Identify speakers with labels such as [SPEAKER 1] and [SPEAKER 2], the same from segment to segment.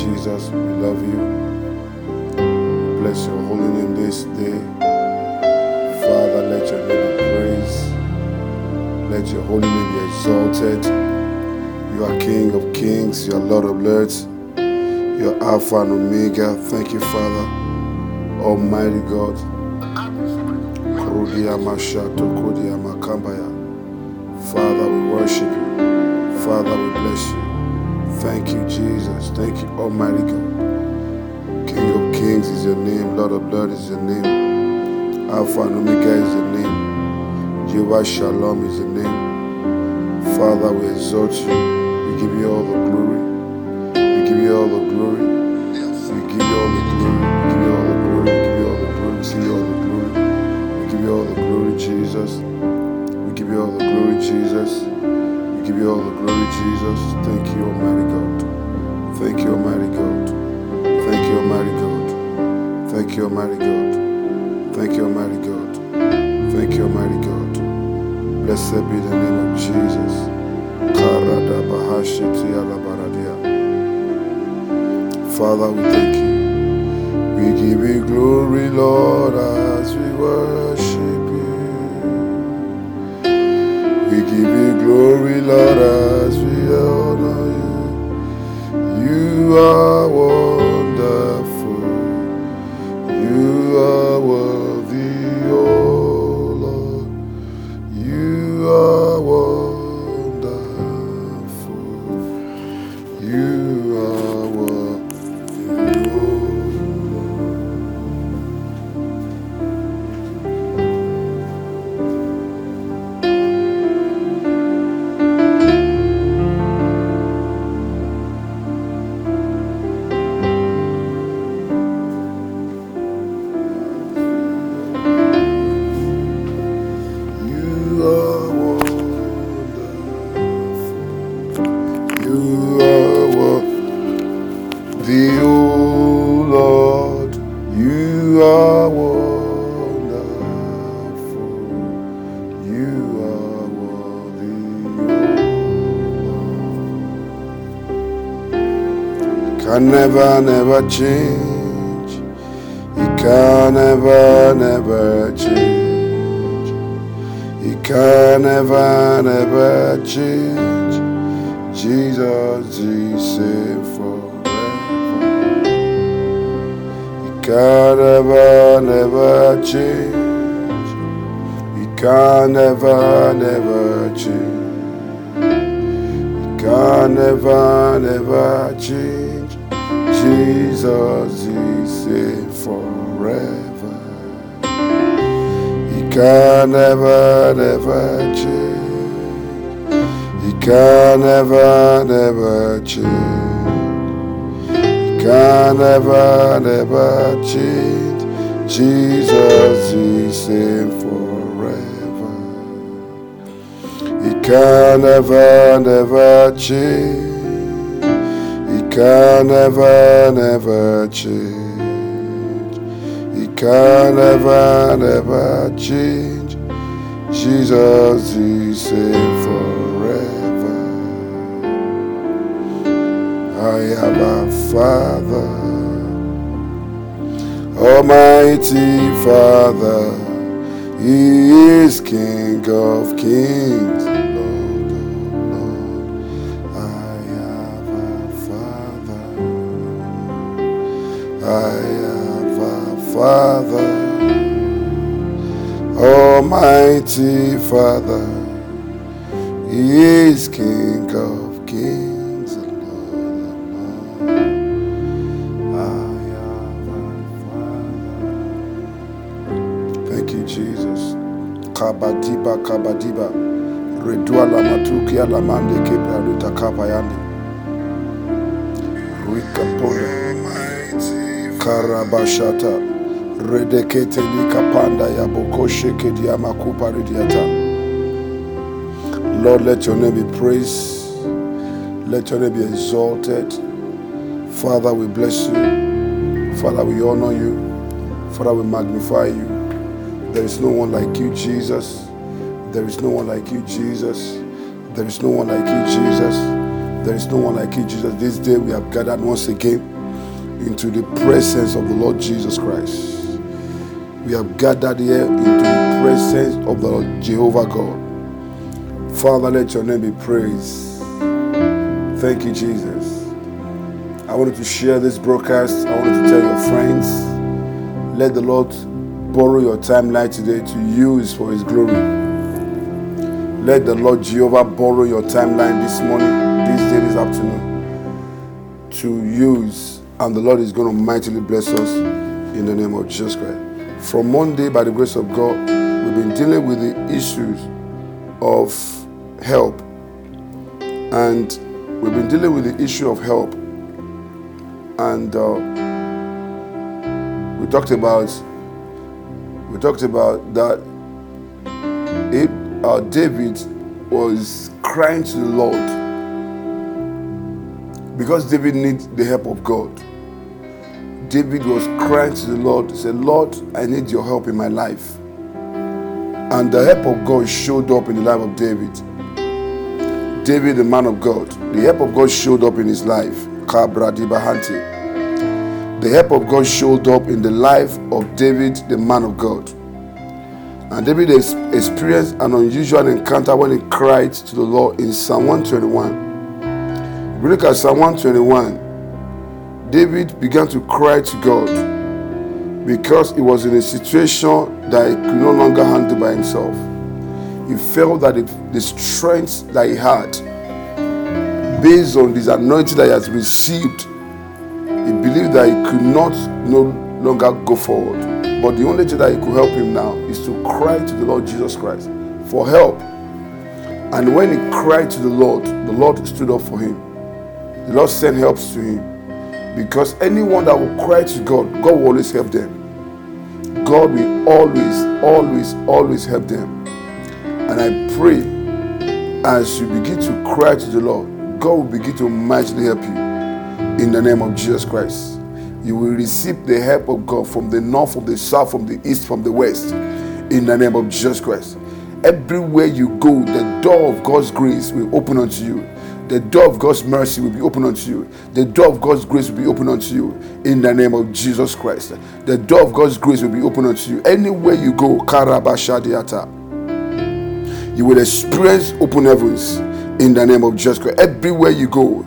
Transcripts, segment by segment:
[SPEAKER 1] Jesus, we love you. Bless your holy name this day. Father, let your name be praised. Let your holy name be exalted. You are King of kings, you are Lord of lords, you are Alpha and Omega. Thank you, Father, Almighty God. Father, we worship you. Father, we bless you. Thank you, Jesus. Thank you, Almighty God. King of kings is your name. Lord of lords is your name. Alpha and Omega is your name. Jehovah Shalom is your name. Father, we exalt you. We give you all the glory. We give you all the glory. We give you all the glory. We give you all the glory. We give you all the glory. We give you all the glory. We give you all the glory, Jesus. We give you all the glory, Jesus. Give you all the glory, Jesus. Thank you, Almighty God. Thank you, Almighty God. Thank you, Almighty God. Thank you, Almighty God. Thank you, Almighty God. Thank you, Almighty God. Blessed be the name of Jesus. Father, we thank you. We give you glory, Lord, as we worship give you glory, Lord, as we honor you. You are wonderful. Can never, never change. He can never, never change. He can never, never change. Jesus is same forever. He can never, never change. He can never, never change. He can never, never change. Jesus is same forever. He can never, never change. He can never, never change. He can never, never change. Jesus is same forever. He can never, never change. Can never, never change. He can never, never change. Jesus is same forever. I have a Father, Almighty Father. He is King of Kings, I have a Father, Almighty Father. He is King of Kings Lord of Lords. I have a Father. Thank you, Jesus. Kabadiba, kabadiba. Redua la matuki la mande kapayande. Rikapole. Karabashata. Redekete likapanda ya bokoshe kedia makupa ridiata. Lord, let your name be praised. Let your name be exalted. Father, we bless you. Father, we honor you. Father, we magnify you. There is no one like you, Jesus. There is no one like you, Jesus. There is no one like you, Jesus. There is no one like you, Jesus. This day we have gathered once again into the presence of the Lord Jesus Christ. We have gathered here into the presence of the Lord Jehovah God. Father, let your name be praised. Thank you, Jesus. I wanted to share this broadcast. I wanted to tell your friends. Let the Lord borrow your timeline today to use for His glory. Let the Lord Jehovah borrow your timeline this morning, this day, this afternoon to use, and the Lord is going to mightily bless us in the name of Jesus Christ. From Monday, by the grace of God, we've been dealing with the issues of help, and we've been dealing with the issue of help, and uh, we talked about we talked about that it, uh, David was crying to the Lord because David needs the help of God. David was crying to the Lord, he said, Lord, I need your help in my life. And the help of God showed up in the life of David. David, the man of God, the help of God showed up in his life. The help of God showed up in the life of David, the man of God. And David experienced an unusual encounter when he cried to the Lord in Psalm 121. If you look at Psalm 121, David began to cry to God because he was in a situation that he could no longer handle by himself. He felt that the strength that he had, based on this anointing that he has received he believed that he could not no longer go forward. But the only thing that could help him now is to cry to the Lord Jesus Christ for help. And when he cried to the Lord, the Lord stood up for him. The Lord sent helps to him. Because anyone that will cry to God, God will always help them. God will always, always, always help them. And I pray as you begin to cry to the Lord, God will begin to mightily help you in the name of Jesus Christ. You will receive the help of God from the north, from the south, from the east, from the west in the name of Jesus Christ. Everywhere you go, the door of God's grace will open unto you. The door of God's mercy will be open unto you. The door of God's grace will be open unto you in the name of Jesus Christ. The door of God's grace will be open unto you. Anywhere you go, you will experience open heavens in the name of Jesus Christ. Everywhere you go,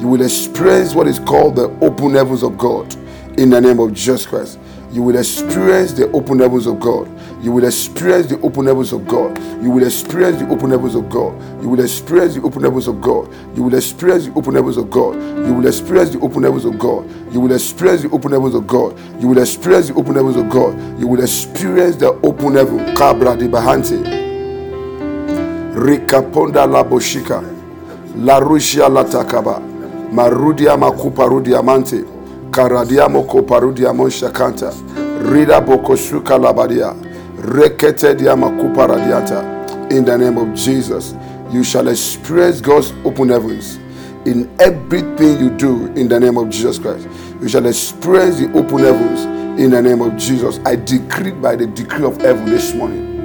[SPEAKER 1] you will experience what is called the open heavens of God in the name of Jesus Christ. You will experience the open heavens of God. You will experience the open heavens of God. You will experience the open heavens of God. You will experience the open heavens of God. You will experience the open heavens of God. You will experience the open heavens of God. You will experience the open heavens of God. You will experience the open heavens of God. You will experience the open heaven. Kabra di bahante. Rikaponda la boshika. La rushia la takaba. Marudia makuparudia mante. Karadiamo koparudia monshakanta. Rida bokoshuka labadia. Rekete diama kuparadiata. In the name of Jesus, you shall experience God's open heavens in everything you do in the name of Jesus Christ. You shall experience the open heavens in the name of Jesus. I decree by the decree of heaven this morning.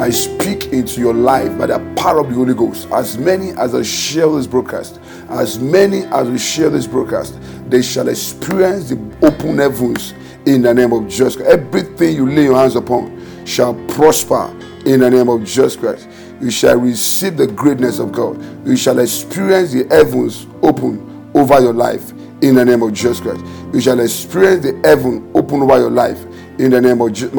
[SPEAKER 1] I speak into your life by the power of the Holy Ghost. As many as I share this broadcast, as many as we share this broadcast, they shall experience the open heavens in the name of Jesus Christ. Everything you lay your hands upon shall prosper in the name of Jesus Christ. You shall receive the greatness of God. You shall experience the heavens open over your life in the name of Jesus Christ. You shall experience the heaven open over your life in the name of Jesus.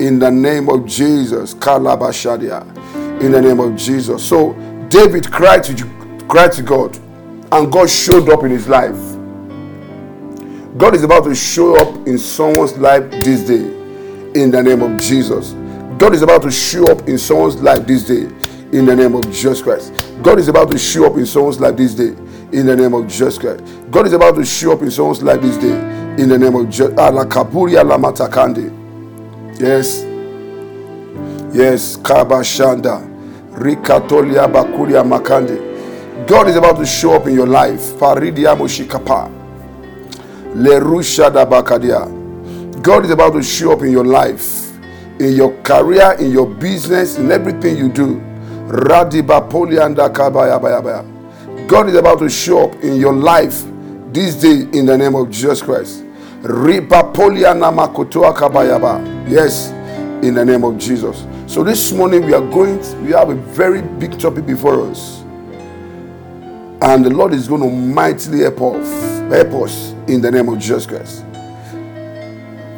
[SPEAKER 1] In the name of Jesus. In the name of Jesus. So David cried to, cried to God, and God showed up in his life. God is about to show up in someone's life this day. In the name of Jesus. God is about to show up in someone's life this day. In the name of Jesus Christ. God is about to show up in someone's life this day in the name of Jesus Christ. God is about to show up in someone's life this day in the name of Jesus. Yes. Yes. Kabashanda. Rikatolia Bakulia Makande. God is about to show up in your life. Paridia Moshikapa. Lerusha Bakadia. God is about to show up in your life in your career, in your business, in everything you do. Radiba polianda kabayabaya. God is about to show up in your life this day in the name of Jesus Christ. Yes, in the name of Jesus. So this morning we are going, to, we have a very big topic before us. And the Lord is going to mightily help us, help us in the name of Jesus Christ.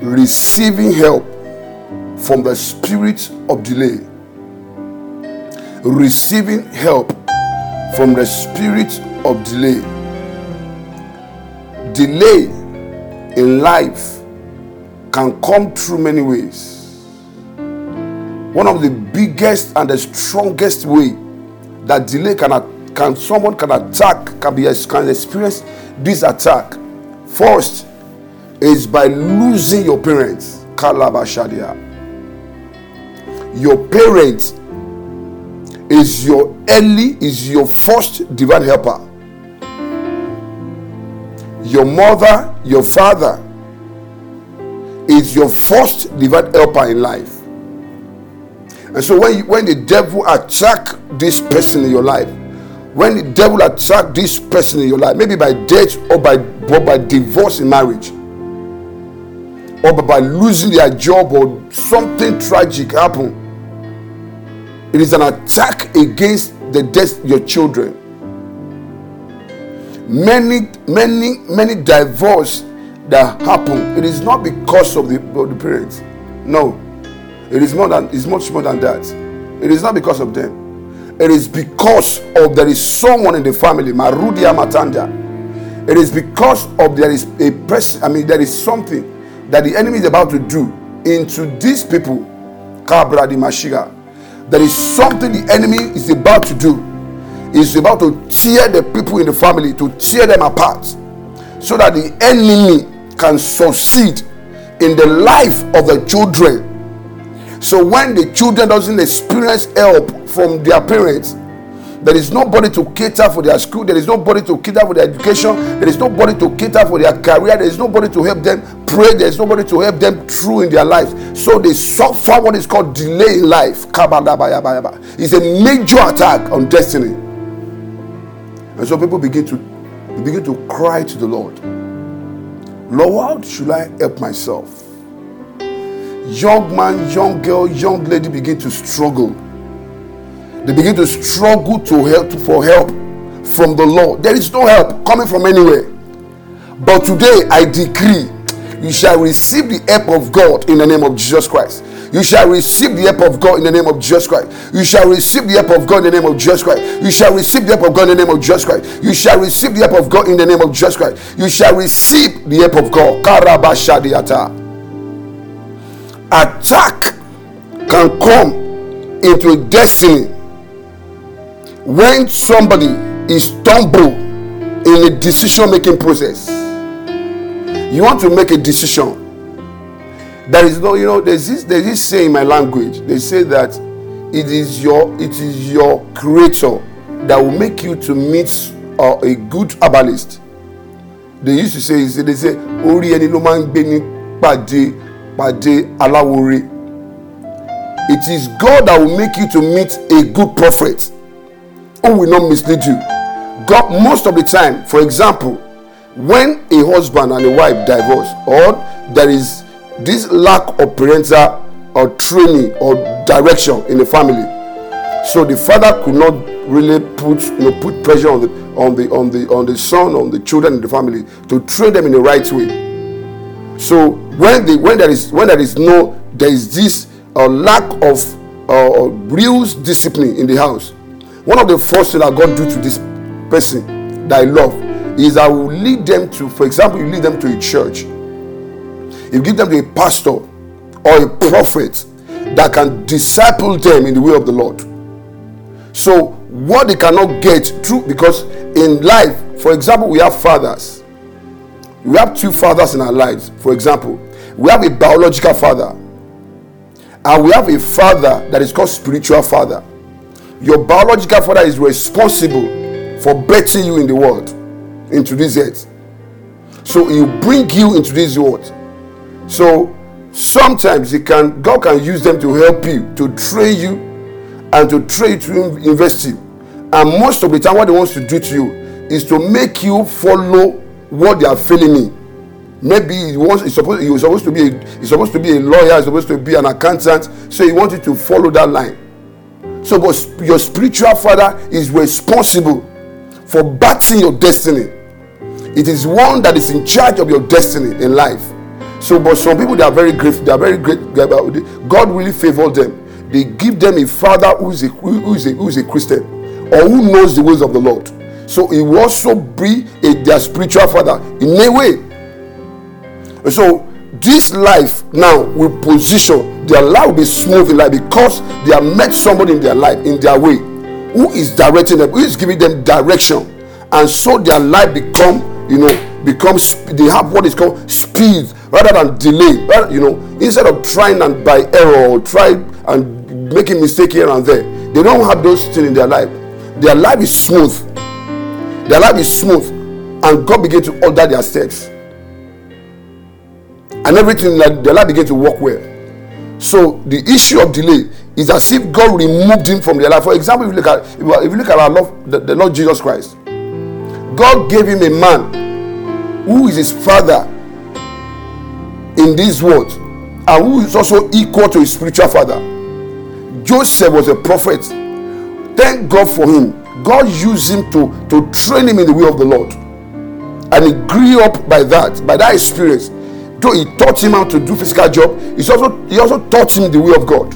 [SPEAKER 1] Receiving help from the spirit of delay. Receiving help from the spirit of delay. Delay in life can come through many ways. One of the biggest and the strongest way that delay can can someone can attack can be can experience this attack first is by losing your parents your parents is your early is your first divine helper. Your mother your father is your first divine helper in life. And so when when the devil attack this person in your life when the devil attack this person in your life, maybe by death or by or by divorce in marriage, or by losing their job or something tragic happen, it is an attack against the death your children. Many, many, many divorce that happen. It is not because of the, of the parents. No, it is more than. It's much more than that. It is not because of them it is because of there is someone in the family, Marudia Matanda. It is because of there is a person, I mean, there is something that the enemy is about to do into these people, Kabra di Mashiga. There is something the enemy is about to do. Is about to tear the people in the family, to tear them apart, so that the enemy can succeed in the life of the children so when the children doesn't experience help from their parents, there is nobody to cater for their school. There is nobody to cater for their education. There is nobody to cater for their career. There is nobody to help them pray. There is nobody to help them through in their life. So they suffer what is called delay in life. It's a major attack on destiny. And so people begin to begin to cry to the Lord. Lord, how should I help myself? young man, young girl, young lady begin to struggle. They begin to struggle to help for help from the Lord. There is no help coming from anywhere. But today I decree you shall receive the help of God in the name of Jesus Christ. You shall receive the help of God in the name of Jesus Christ. You shall receive the help of God in the name of Jesus Christ. You shall receive the help of God in the name of Jesus Christ. You shall receive the help of God in the name of Jesus Christ. You shall receive the help of God. Karabashadiata attack can come into destiny when somebody is stumble in a decision making process you want to make a decision. There is no you know there's this there's this saying in my language they say that it is your it is your creator that will make you to meet uh, a good herbalist. They used to say they say orí ẹni ló máa it is God that will make you to meet a good prophet who will not mislead you. God most of the time for example when a husband and a wife divorce or there is this lack of parental or training or direction in the family so the father could not really put you know put pressure on the on the on the on the son on the children in the family to train them in the right way. So when the when there is when there is no there is this uh, lack of uh, real discipline in the house one of the first things that god do to this person that i love is i will lead them to for example you lead them to a church you give them to a pastor or a prophet that can disciple them in the way of the lord so what they cannot get through because in life for example we have fathers we have two fathers in our lives. For example, we have a biological father, and we have a father that is called spiritual father. Your biological father is responsible for birthing you in the world, into this earth. So he bring you into this world. So sometimes he can God can use them to help you, to train you, and to train to invest you. And most of the time, what he wants to do to you is to make you follow what they are feeling in. Maybe he wants he's supposed was supposed to be a, he's supposed to be a lawyer, he's supposed to be an accountant, so he wants you to follow that line. So, but your spiritual father is responsible for batting your destiny. It is one that is in charge of your destiny in life. So, but some people they are very grateful. They are very great. God really favored them. They give them a father who is a who is a, who is a Christian or who knows the ways of the Lord. So he will also be a, their spiritual father in a way. So this life now will position their life will be smooth in life because they have met somebody in their life in their way who is directing them, who is giving them direction, and so their life become you know becomes they have what is called speed rather than delay. You know instead of trying and by error or try and making mistake here and there, they don't have those things in their life. Their life is smooth. Their life is smooth, and God begin to order their steps and everything like their life began to work well. So the issue of delay is as if God removed him from their life. For example, if you look at if you look at our Lord, the, the Lord Jesus Christ, God gave him a man who is his father in this world and who is also equal to his spiritual father. Joseph was a prophet. Thank God for him. God used him to, to train him in the way of the Lord. And he grew up by that, by that experience though he taught him how to do physical job. He also he also taught him the way of god.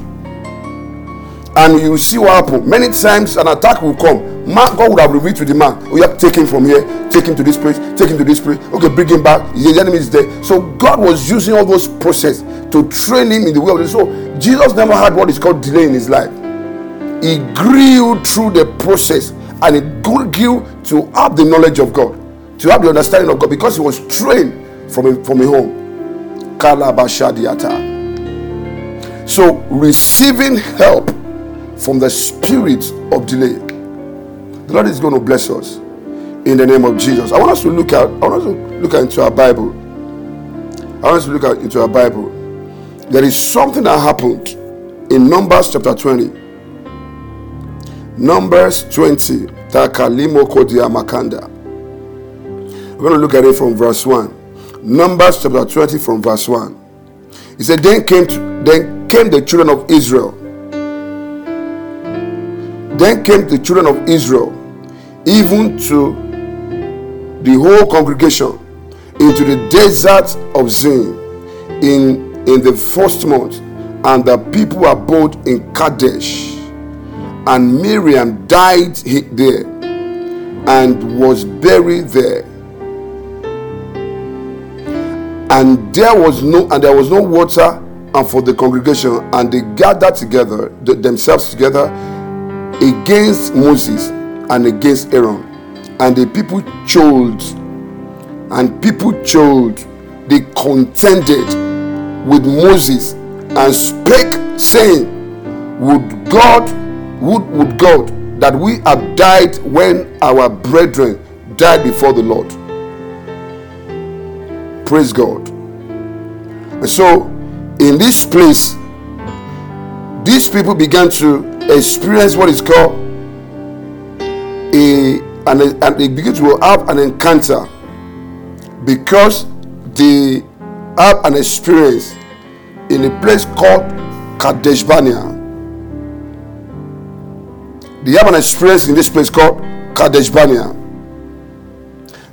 [SPEAKER 1] And you see what happened. Many times an attack will come. Man god would have revealed to the man oh yeah take him from here take him to this place take him to this place. Okay bring him back. The enemy is there. So god was using all those process to train him in the way of the so jesus never had what is called delay in his life. He grew through the process and he grew to have the knowledge of god to have the understanding of god because he was trained from a, from a home Kalabashadiata. So, receiving help from the spirit of delay. The Lord is going to bless us in the name of Jesus. I want us to look at I want us to look into our Bible. I want us to look at into our Bible. There is something that happened in Numbers chapter 20. Numbers 20. Takalimo Makanda. We're going to look at it from verse 1. Numbers chapter 20 from verse 1. He said, Then came to, then came the children of Israel. Then came the children of Israel, even to the whole congregation, into the desert of Zin in, in the first month, and the people abode in Kadesh. And Miriam died there and was buried there and there was no and there was no water and for the congregation and they gathered together themselves together against moses and against aaron. And the people chose and people chose they contended with moses and spake saying would god would would god that we have died when our brethren died before the lord Praise God. And so, in this place, these people began to experience what is called a and, and they begin to have an encounter because they have an experience in a place called Kadesh Barnea. They have an experience in this place called Kadesh Barnea.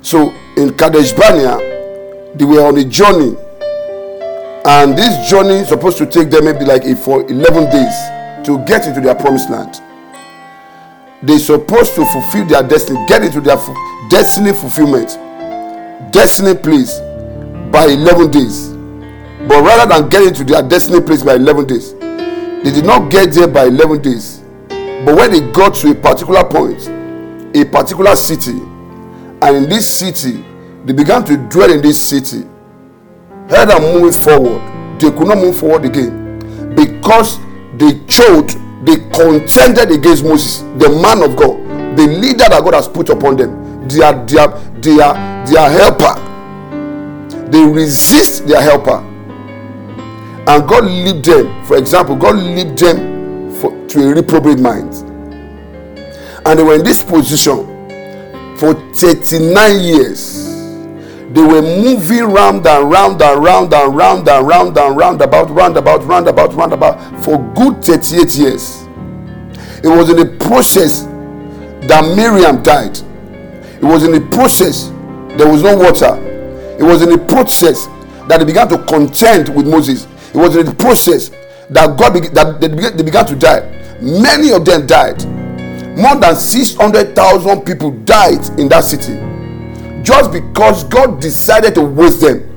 [SPEAKER 1] So in Kadesh Barnea, they were on a journey. And this journey is supposed to take them maybe like for 11 days to get into their promised land. They're supposed to fulfill their destiny get into their destiny fulfillment destiny place by 11 days. But rather than getting to their destiny place by 11 days they did not get there by 11 days. But when they got to a particular point a particular city and in this city they began to dwell in this city. Rather than moving forward, they could not move forward again because they chose, they contended against Moses, the man of God, the leader that God has put upon them, their, their, their, their helper. They resist their helper. and God lead them. For example, God lead them for, to a reprobate mind, and they were in this position for 39 years. They were moving round and round and round and round and round and round about, round about, round about, round about for good 38 years. It was in the process that Miriam died. It was in the process there was no water. It was in the process that they began to contend with Moses. It was in the process that God that they they began to die. Many of them died. More than 600,000 people died in that city just because God decided to waste them.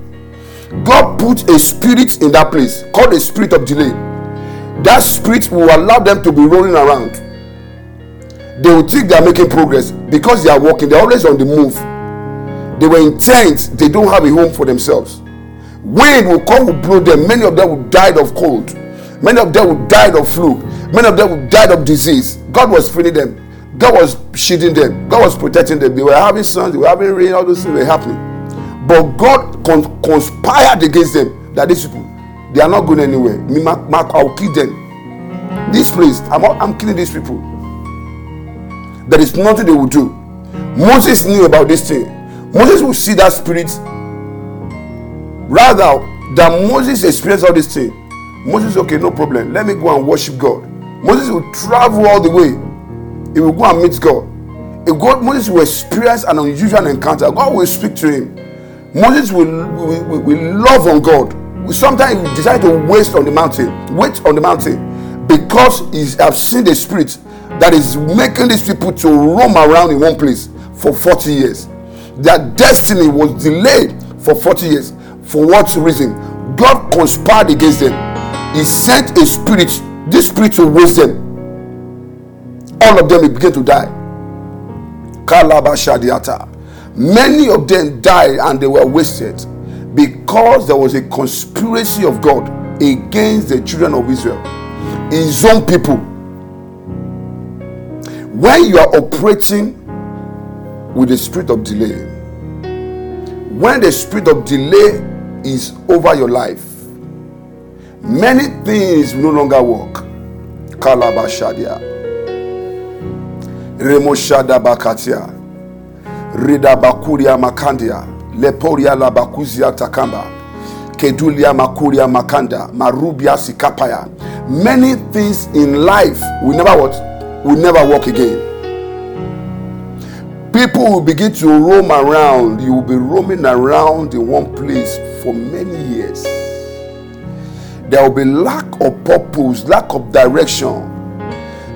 [SPEAKER 1] God put a spirit in that place called a spirit of delay. That spirit will allow them to be rolling around. They will think they are making progress because they are walking, they're always on the move. They were intent, they don't have a home for themselves. Wind will come, will blow them. Many of them will die of cold. Many of them will die of flu. Many of them will die of disease. God was freeing them. God was shielding them. God was protecting them. They were having sons, they were having rain, all those things were happening. But God con- conspired against them that these people, they are not going anywhere. Me, Mark, Mark, I'll kill them. This place, I'm, I'm killing these people. There is nothing they will do. Moses knew about this thing. Moses will see that spirit. Rather than Moses experience all this thing, Moses, okay, no problem. Let me go and worship God. Moses will travel all the way. He will go and meet God. If God, Moses will experience an unusual encounter. God will speak to him. Moses will, will, will, will love on God. Sometimes he decide to waste on the mountain, wait on the mountain, because he have seen the spirit that is making these people to roam around in one place for 40 years. Their destiny was delayed for 40 years. For what reason? God conspired against them. He sent a spirit, this spirit will waste them. All of them began to die. Kalabashadiata. Many of them died and they were wasted because there was a conspiracy of God against the children of Israel, his own people. When you are operating with the spirit of delay, when the spirit of delay is over your life, many things no longer work. Kalabashadia. Remoshada Bakatia. Rida Bakuria Makandia. Leporia Labakuzia Takamba. Kedulia Makuria Makanda. Marubia Sikapaya. Many things in life will never what? Will never work again. People will begin to roam around. You will be roaming around in one place for many years. There will be lack of purpose, lack of direction.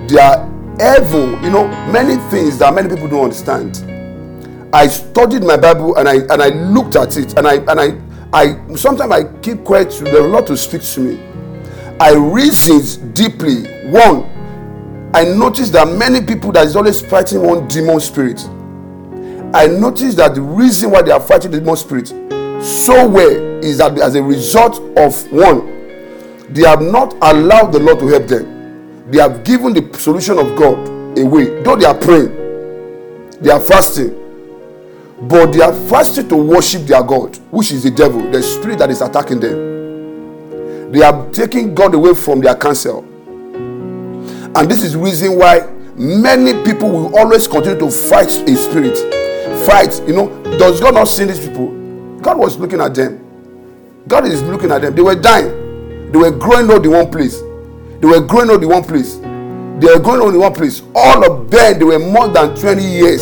[SPEAKER 1] There evil, you know, many things that many people don't understand. I studied my Bible and I and I looked at it and I and I I sometimes I keep quiet. There's a lot to speak to me. I reasoned deeply. One, I noticed that many people that is always fighting one demon spirit. I noticed that the reason why they are fighting the demon spirit so well is that as a result of one, they have not allowed the Lord to help them. They have given the solution of God away. Though they are praying, they are fasting, but they are fasting to worship their God, which is the devil, the spirit that is attacking them. They are taking God away from their counsel. And this is reason why many people will always continue to fight a spirit. Fight, you know. Does God not see these people? God was looking at them. God is looking at them. They were dying. They were growing old in one place. They were growing in one place. They were growing in one place. All of them, they were more than 20 years.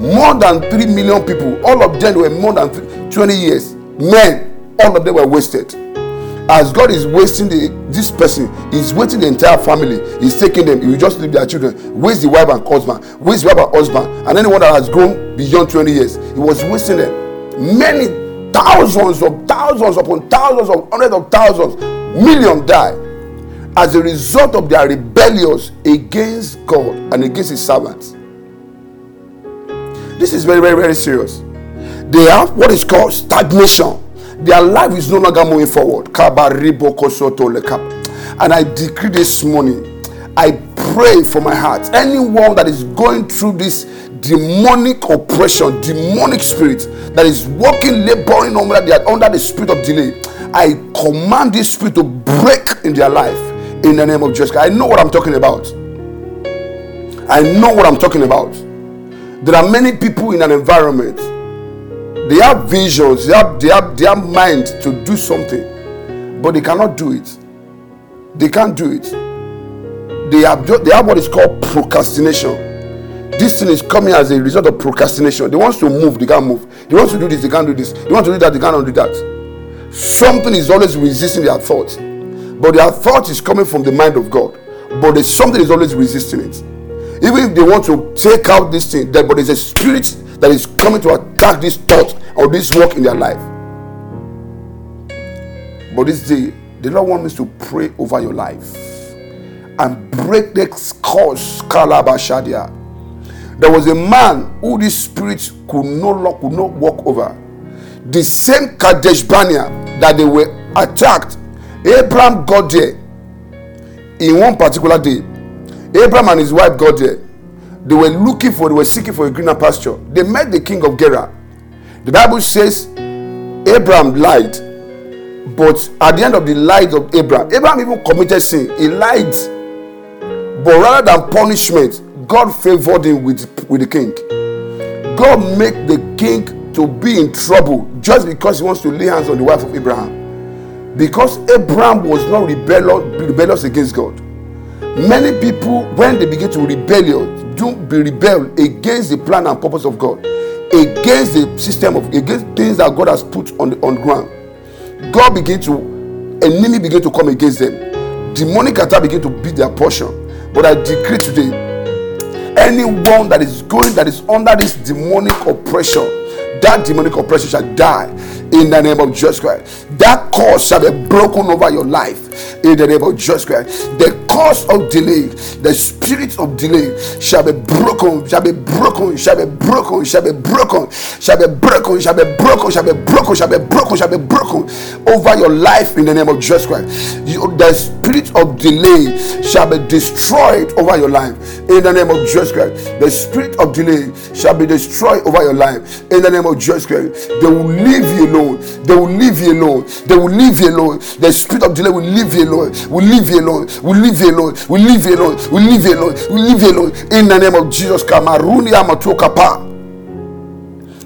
[SPEAKER 1] More than 3 million people. All of them were more than 20 years. Men, all of them were wasted. As God is wasting the, this person, He's wasting the entire family. He's taking them. He will just leave their children. Waste the wife and husband. Waste the wife and husband. And anyone that has grown beyond 20 years, He was wasting them. Many thousands of thousands upon thousands of hundreds of thousands, millions die as a result of their rebellions against God and against His servants. This is very, very, very serious. They have what is called stagnation. Their life is no longer moving forward. And I decree this morning, I pray for my heart. Anyone that is going through this demonic oppression, demonic spirit that is working, laboring under under the spirit of delay, I command this spirit to break in their life in the name of Jesus. I know what I'm talking about. I know what I'm talking about. There are many people in an environment. They have visions, they have, they have, they have mind to do something, but they cannot do it. They can't do it. They have, they have what is called procrastination. This thing is coming as a result of procrastination. They want to move, they can't move. They want to do this, they can't do this. They want to do that, they cannot do that. Something is always resisting their thoughts. But their thought is coming from the mind of God. But there's something is always resisting it. Even if they want to take out this thing, but there's a spirit that is coming to attack this thought or this work in their life. But this day, the Lord wants me to pray over your life and break the curse, Kalabashadia. There was a man who this spirit could no could not walk over. The same Kadesh Barnea that they were attacked, Abraham got there in one particular day. Abraham and his wife got there. They were looking for, they were seeking for a greener pasture. They met the king of Gerar. The Bible says Abraham lied, but at the end of the lies of Abraham, Abraham even committed sin. He lied, but rather than punishment, God favored him with, with the king. God made the king to be in trouble just because he wants to lay hands on the wife of Abraham. Because Abraham was not rebellious, rebellious against God. Many people, when they begin to rebel, do be rebel against the plan and purpose of God, against the system of against things that God has put on the on ground. God begin to enemy begin to come against them. Demonic attack begin to beat their portion. But I decree today, anyone that is going that is under this demonic oppression, that demonic oppression shall die in the name of Jesus Christ. That curse shall be broken over your life in the name of Jesus Christ. The cause of delay, the spirit of delay shall be broken, shall be broken, shall be broken, shall be broken, shall be broken, shall be broken, shall be broken, shall be broken, shall be broken over your life in the name of Jesus Christ. The spirit of delay shall be destroyed over your life in the name of Jesus Christ. The spirit of delay shall be destroyed over your life in the name of Jesus Christ. They will leave you alone. They will leave you alone. They will leave you alone. The spirit of delay will leave you alone. Will leave you alone. Will leave you alone. Will leave you alone. Will leave you alone. Will leave you alone. In the name of Jesus Christ. Maruni amatoka pa.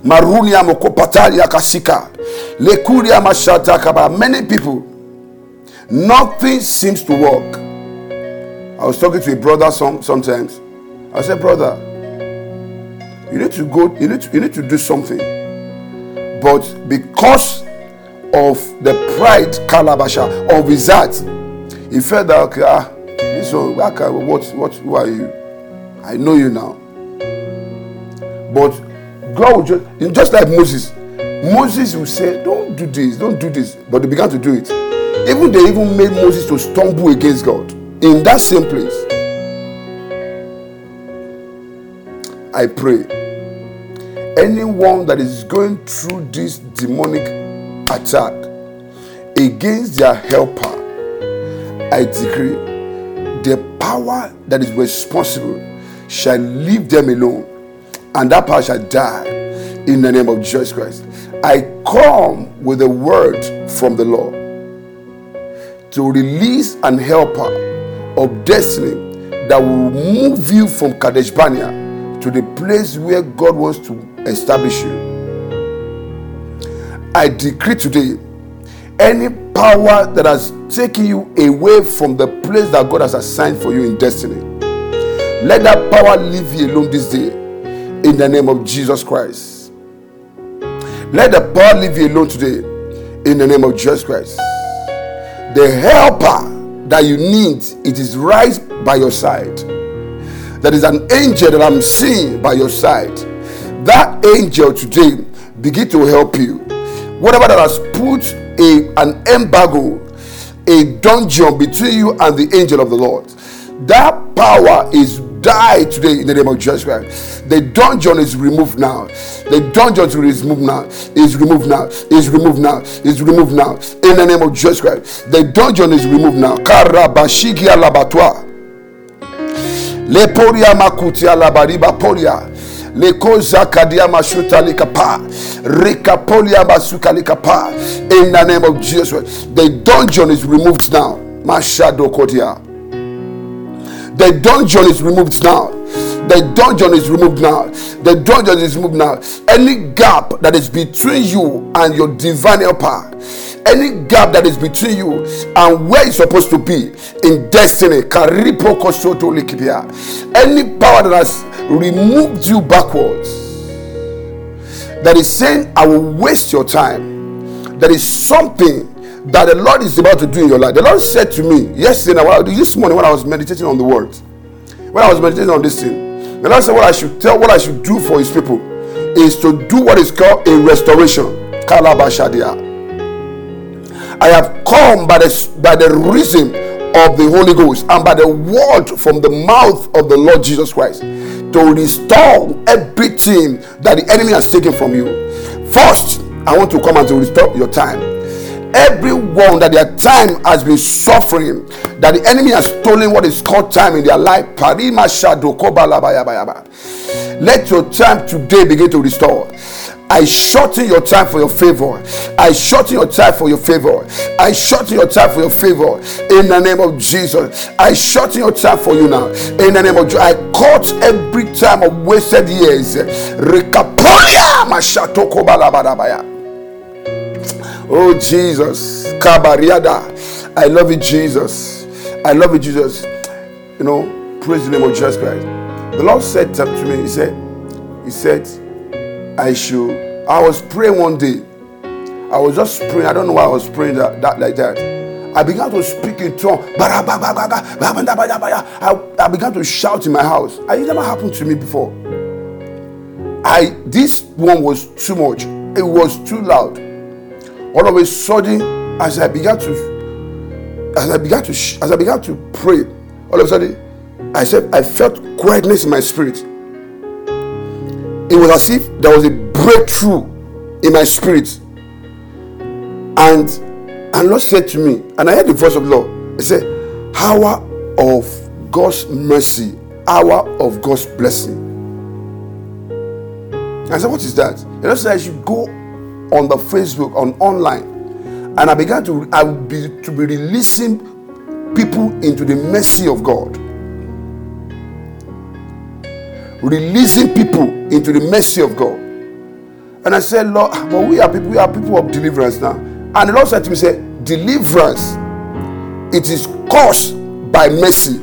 [SPEAKER 1] Maruni amokopatali akasika. Lekuri amashata. Many people, nothing seems to work. I was talking to a brother some, sometimes. I said, brother, you need to go, you need to, you need to do something. But because of the pride, Kalabasha, of his heart, he felt that, okay, ah, what, what, who are you? I know you now. But God just, just like Moses, Moses will say, don't do this, don't do this. But they began to do it. Even they even made Moses to stumble against God in that same place. I pray anyone that is going through this demonic attack against their helper, I decree the power that is responsible shall leave them alone, and that power shall die in the name of Jesus Christ. I come with a word from the Lord to release an helper of destiny that will move you from Kadesh Barnea to the place where God wants to establish you. I decree today any power that has taken you away from the place that God has assigned for you in destiny, let that power leave you alone this day in the name of Jesus Christ. Let the power leave you alone today in the name of Jesus Christ. The helper that you need, it is right by your side. There is an angel that I'm seeing by your side. That angel today begin to help you. Whatever that has put a, an embargo, a dungeon between you and the angel of the Lord, that power is die today in the name of Jesus Christ. The dungeon is removed now. The dungeon is removed now. Is removed now. Is removed now. Is removed now. In the name of Jesus Christ. The dungeon is removed now. Karabashigia labatwa. Leporia makutia labariba poria. Lekoza kadia mashuta likapa. Rikapolia masuka likapa. In the name of Jesus. The dungeon is removed now. Mashado kodia. The dungeon is removed now. The dungeon is removed now. The dungeon is removed now. Any gap that is between you and your divine helper, any gap that is between you and where you're supposed to be in destiny, any power that has removed you backwards, that is saying, I will waste your time. There is something that the Lord is about to do in your life. The Lord said to me yesterday, this morning when I was meditating on the word, when I was meditating on this thing, the Lord said, What I should tell, what I should do for His people is to do what is called a restoration. Kalabashadia. I have come by the, by the reason of the Holy Ghost and by the word from the mouth of the Lord Jesus Christ to restore everything that the enemy has taken from you. First, I want to come and to restore your time. Everyone that their time has been suffering, that the enemy has stolen what is called time in their life. Let your time today begin to restore. I shorten your time for your favor. I shorten your time for your favor. I shorten your time for your favor. In the name of Jesus. I shorten your time for you now. In the name of Jesus. I cut every time of wasted years. Oh Jesus. Kabariada. I love you, Jesus. I love you, Jesus. You know, praise the name of Jesus Christ. The Lord said to me, He said, He said, I should. I was praying one day. I was just praying. I don't know why I was praying that, that like that. I began to speak in tongues. I, I began to shout in my house. It never happened to me before. I this one was too much. It was too loud. All of a sudden, as I began to, as I began to, as I began to pray, all of a sudden, I said I felt quietness in my spirit it was as if there was a breakthrough in my spirit. And and Lord said to me, and I heard the voice of the Lord. He said, Hour of God's mercy, hour of God's blessing. I said, What is that? The Lord said, I should go on the Facebook, on online. And I began to I will be to be releasing people into the mercy of God releasing people into the mercy of God. And I said, Lord, but we are people, we are people of deliverance now. And the Lord said to me, say, deliverance, it is caused by mercy.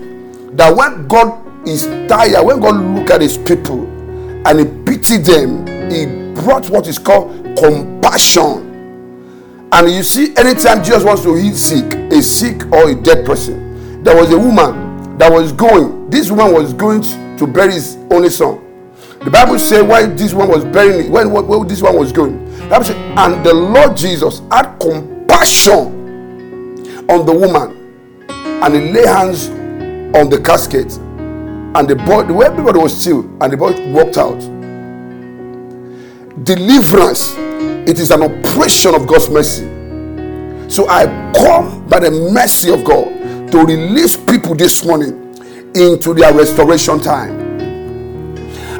[SPEAKER 1] That when God is tired, when God look at his people and he pity them, he brought what is called compassion. And you see, anytime Jesus wants to heal sick, a sick or a dead person, there was a woman that was going, this woman was going to bury his only son. The Bible said why this one was burying when, when this one was going. The Bible said, and the Lord Jesus had compassion on the woman, and he lay hands on the casket, and the boy, the way everybody was still, and the boy walked out. Deliverance, it is an operation of God's mercy. So I come by the mercy of God to release people this morning into their restoration time.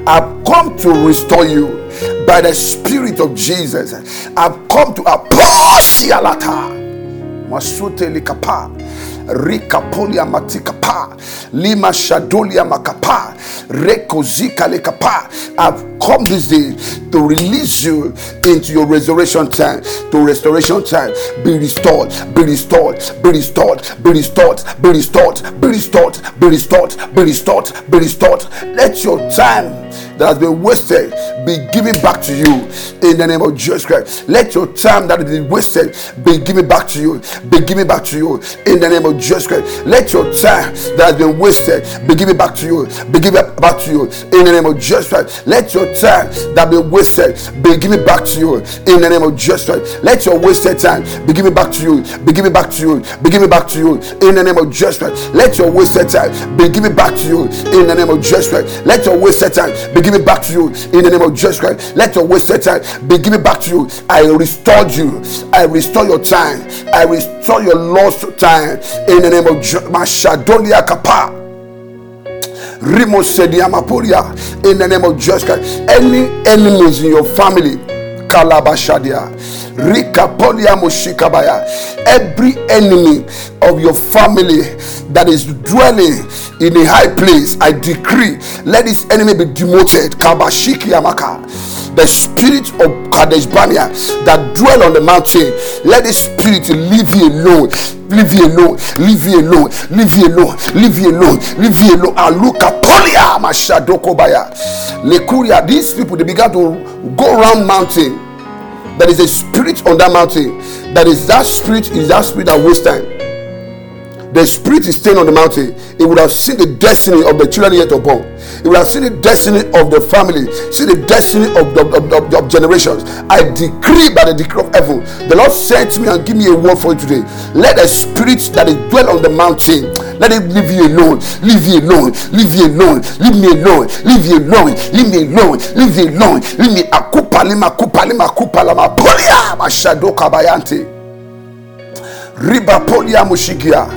[SPEAKER 1] I've come to restore you by the Spirit of Jesus. I've come to Aposialata. Masute likapa. Rikapolia matikapa. Lima shadolia makapa. Rekozika likapa. I've come this day to release you into your resurrection time, to restoration time. Be restored, be restored, be restored, be restored, be restored, be restored, be restored, be restored, be restored. Let your time that has been wasted be given back to you in the name of Jesus Christ. Let your time that has been wasted be given back to you, be given back to you in the name of Jesus Christ. Let your time that has been wasted be given back to you, be given back to you in the name of Jesus Christ. Let your time that has been wasted be given back to you in the name of Jesus Christ. Let your wasted time be given back to you, be given back to you, be given back to you in the name of Jesus Christ. Let your wasted time be given back to you in the name of Jesus Christ. Let your wasted time be given back to you in the name of Jesus Christ. Let your wasted time be given back to you. I restored you. I restore your time. I restore your lost time in the name of Mashadolia Kapa. Rimosediamapuria. In the name of Jesus Christ. Any enemies in your family, Kalabashadia. Every enemy of your family that is dwelling in a high place, I decree, let this enemy be demoted. Kabashiki. The spirit of Kadesh Barnea that dwell on the mountain, let the spirit leave you alone. Leave you alone, leave you alone, leave you alone, leave you alone, leave you alone. Aluka polia mashadoko baya. Lekuria, these people they began to go around mountain there is a spirit on that mountain. That is that spirit is that spirit that wastes time. The spirit is staying on the mountain. It would have seen the destiny of the children yet unborn. It would have seen the destiny of the family, see the destiny of, the, of, of, of generations. I decree by the decree of heaven. The Lord sent me and give me a word for you today. Let the spirit that is dwell on the mountain, let it leave you alone. Leave you alone. Leave you alone. Leave me alone. Leave you alone. Leave me alone. Leave you alone. Leave me akupa lima kupa lima kupa lama polia mashado kabayante. Riba polia mushikia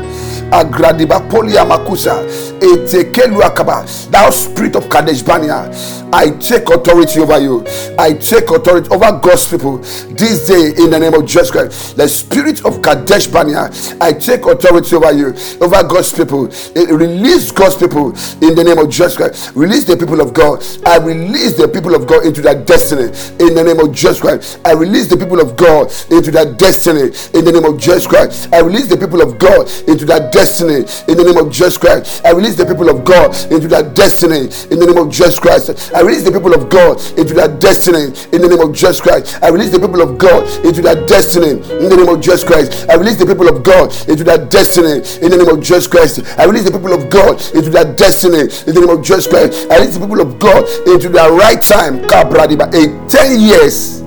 [SPEAKER 1] agradiba polia makusa etekelu akaba thou spirit of kadesh barnea i take authority over you. I take authority over god's people this day in the name of jesus christ. The spirit of kadesh barnea i take authority over you over god's people. Eh, release god's people in the name of jesus christ. Release the people of god. I release the people of god into their destiny in the name of jesus christ. I release the people of god into their destiny in the name of jesus christ. I release the people of god into their destiny in the name of jesus christ. I release the people of god into their destiny in the name of jesus christ. I release the people of god into their destiny in the name of jesus christ. I release the people of god into their destiny in the name of jesus christ. I release the people of god into their destiny in the name of jesus christ. I release the people of god into their destiny in the name of jesus christ. I release the people of god into their right time. Kabradiba. a 10 years.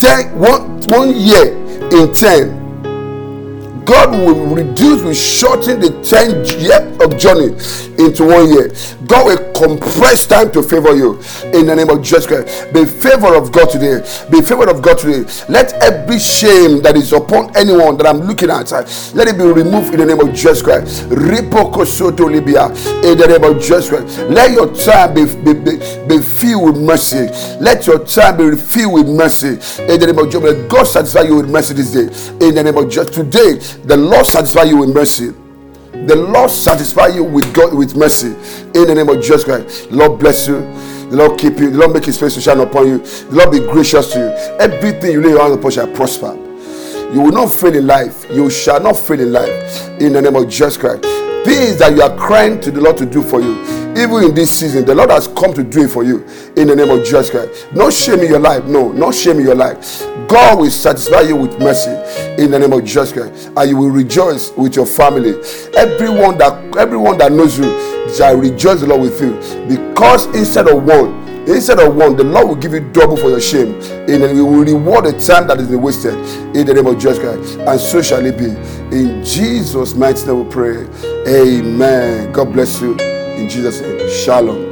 [SPEAKER 1] 10 one, one year in 10 God will reduce, will shorten the 10 year of journey into one year. God will compress time to favor you in the name of Jesus Christ. Be favor of God today. Be favor of God today. Let every shame that is upon anyone that I'm looking at, uh, let it be removed in the name of Jesus Christ. Ripoko soto libya in the name of Jesus Christ. Let your time be, be, be, be filled with mercy. Let your time be filled with mercy in the name of Jesus. God satisfy you with mercy this day in the name of Jesus. Today, the Lord satisfy you with mercy. The Lord satisfy you with God with mercy in the name of Jesus Christ. Lord bless you. The Lord keep you. The Lord make His face to shine upon you. The Lord be gracious to you. Everything you lay your hands upon shall prosper. You will not fail in life. You shall not fail in life in the name of Jesus Christ. Things that you are crying to the Lord to do for you, even in this season, the Lord has come to do it for you in the name of Jesus Christ. No shame in your life. No, no shame in your life. God will satisfy you with mercy in the name of Jesus Christ, and you will rejoice with your family. Everyone that everyone that knows you shall rejoice the Lord with you, because instead of one, instead of one, the Lord will give you double for your shame, and then He will reward the time that is wasted in the name of Jesus Christ, and so shall it be. In Jesus' mighty name, we pray. Amen. God bless you. In Jesus' name, Shalom.